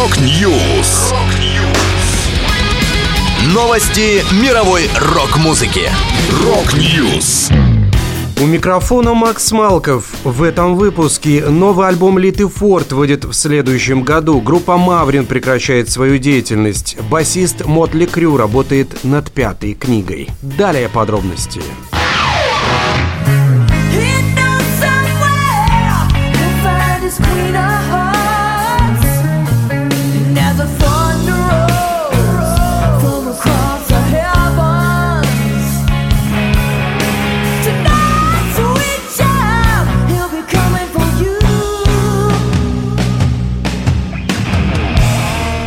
Rock News. Новости мировой рок-музыки. Rock News. У микрофона Макс Малков. В этом выпуске новый альбом Литы Форд выйдет в следующем году. Группа Маврин прекращает свою деятельность. Басист Mötley Crüe работает над пятой книгой. Далее подробности.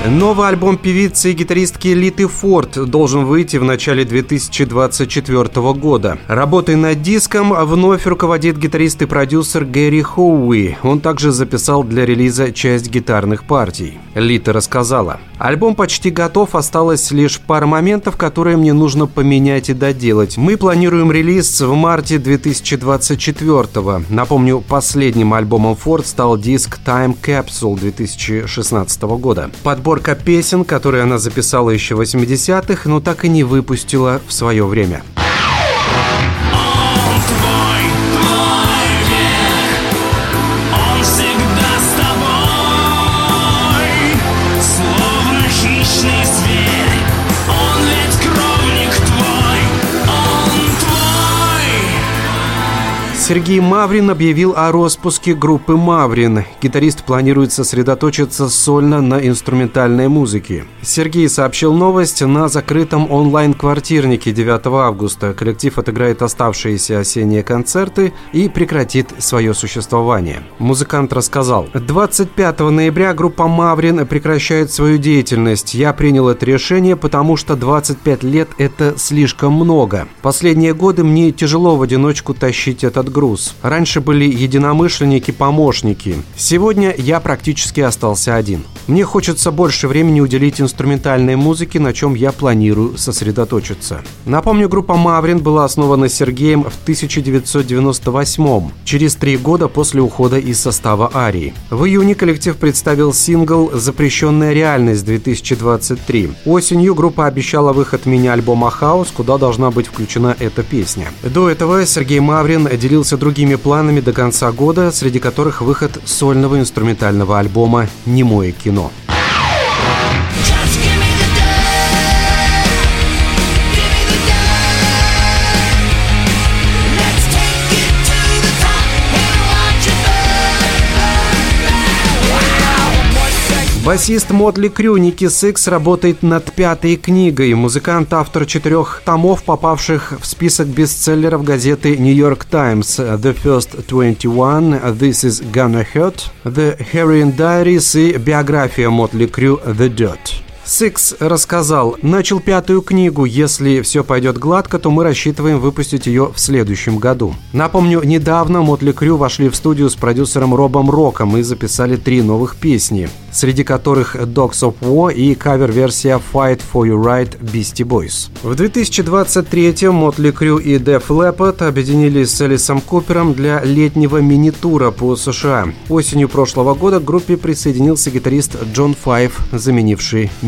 Новый альбом певицы и гитаристки Литы Форд должен выйти в начале 2024 года. Работой над диском вновь руководит гитарист и продюсер Гэри Хоуи. Он также записал для релиза часть гитарных партий. Лита рассказала. Альбом почти готов, осталось лишь пара моментов, которые мне нужно поменять и доделать. Мы планируем релиз в марте 2024. Напомню, последним альбомом Форд стал диск Time Capsule 2016 года. Подбор подборка песен, которые она записала еще в 80-х, но так и не выпустила в свое время. Сергей Маврин объявил о распуске группы «Маврин». Гитарист планирует сосредоточиться сольно на инструментальной музыке. Сергей сообщил новость на закрытом онлайн-квартирнике 9 августа. Коллектив отыграет оставшиеся осенние концерты и прекратит свое существование. Музыкант рассказал, 25 ноября группа «Маврин» прекращает свою деятельность. Я принял это решение, потому что 25 лет – это слишком много. Последние годы мне тяжело в одиночку тащить этот груз. Раньше были единомышленники-помощники. Сегодня я практически остался один. Мне хочется больше времени уделить инструментальной музыке, на чем я планирую сосредоточиться. Напомню, группа «Маврин» была основана Сергеем в 1998 через три года после ухода из состава «Арии». В июне коллектив представил сингл «Запрещенная реальность-2023». Осенью группа обещала выход мини-альбома «Хаус», куда должна быть включена эта песня. До этого Сергей Маврин делился поделился другими планами до конца года, среди которых выход сольного инструментального альбома «Немое кино». Басист Mötley Crüe Ники Сикс работает над пятой книгой. Музыкант – автор четырех томов, попавших в список бестселлеров газеты New York Times. The First 21, This is Gonna Hurt, The Heroin Diaries и биография Mötley Crüe The Dirt. Сикс рассказал, начал пятую книгу. Если все пойдет гладко, то мы рассчитываем выпустить ее в следующем году. Напомню, недавно Mötley Crüe вошли в студию с продюсером Робом Роком и записали три новых песни, среди которых Dogs of War и кавер-версия Fight for Your Right Beastie Boys. В 2023-м Mötley Crüe и Def Leppard объединились с Элисом Купером для летнего мини-тура по США. Осенью прошлого года к группе присоединился гитарист Джон Файв, заменивший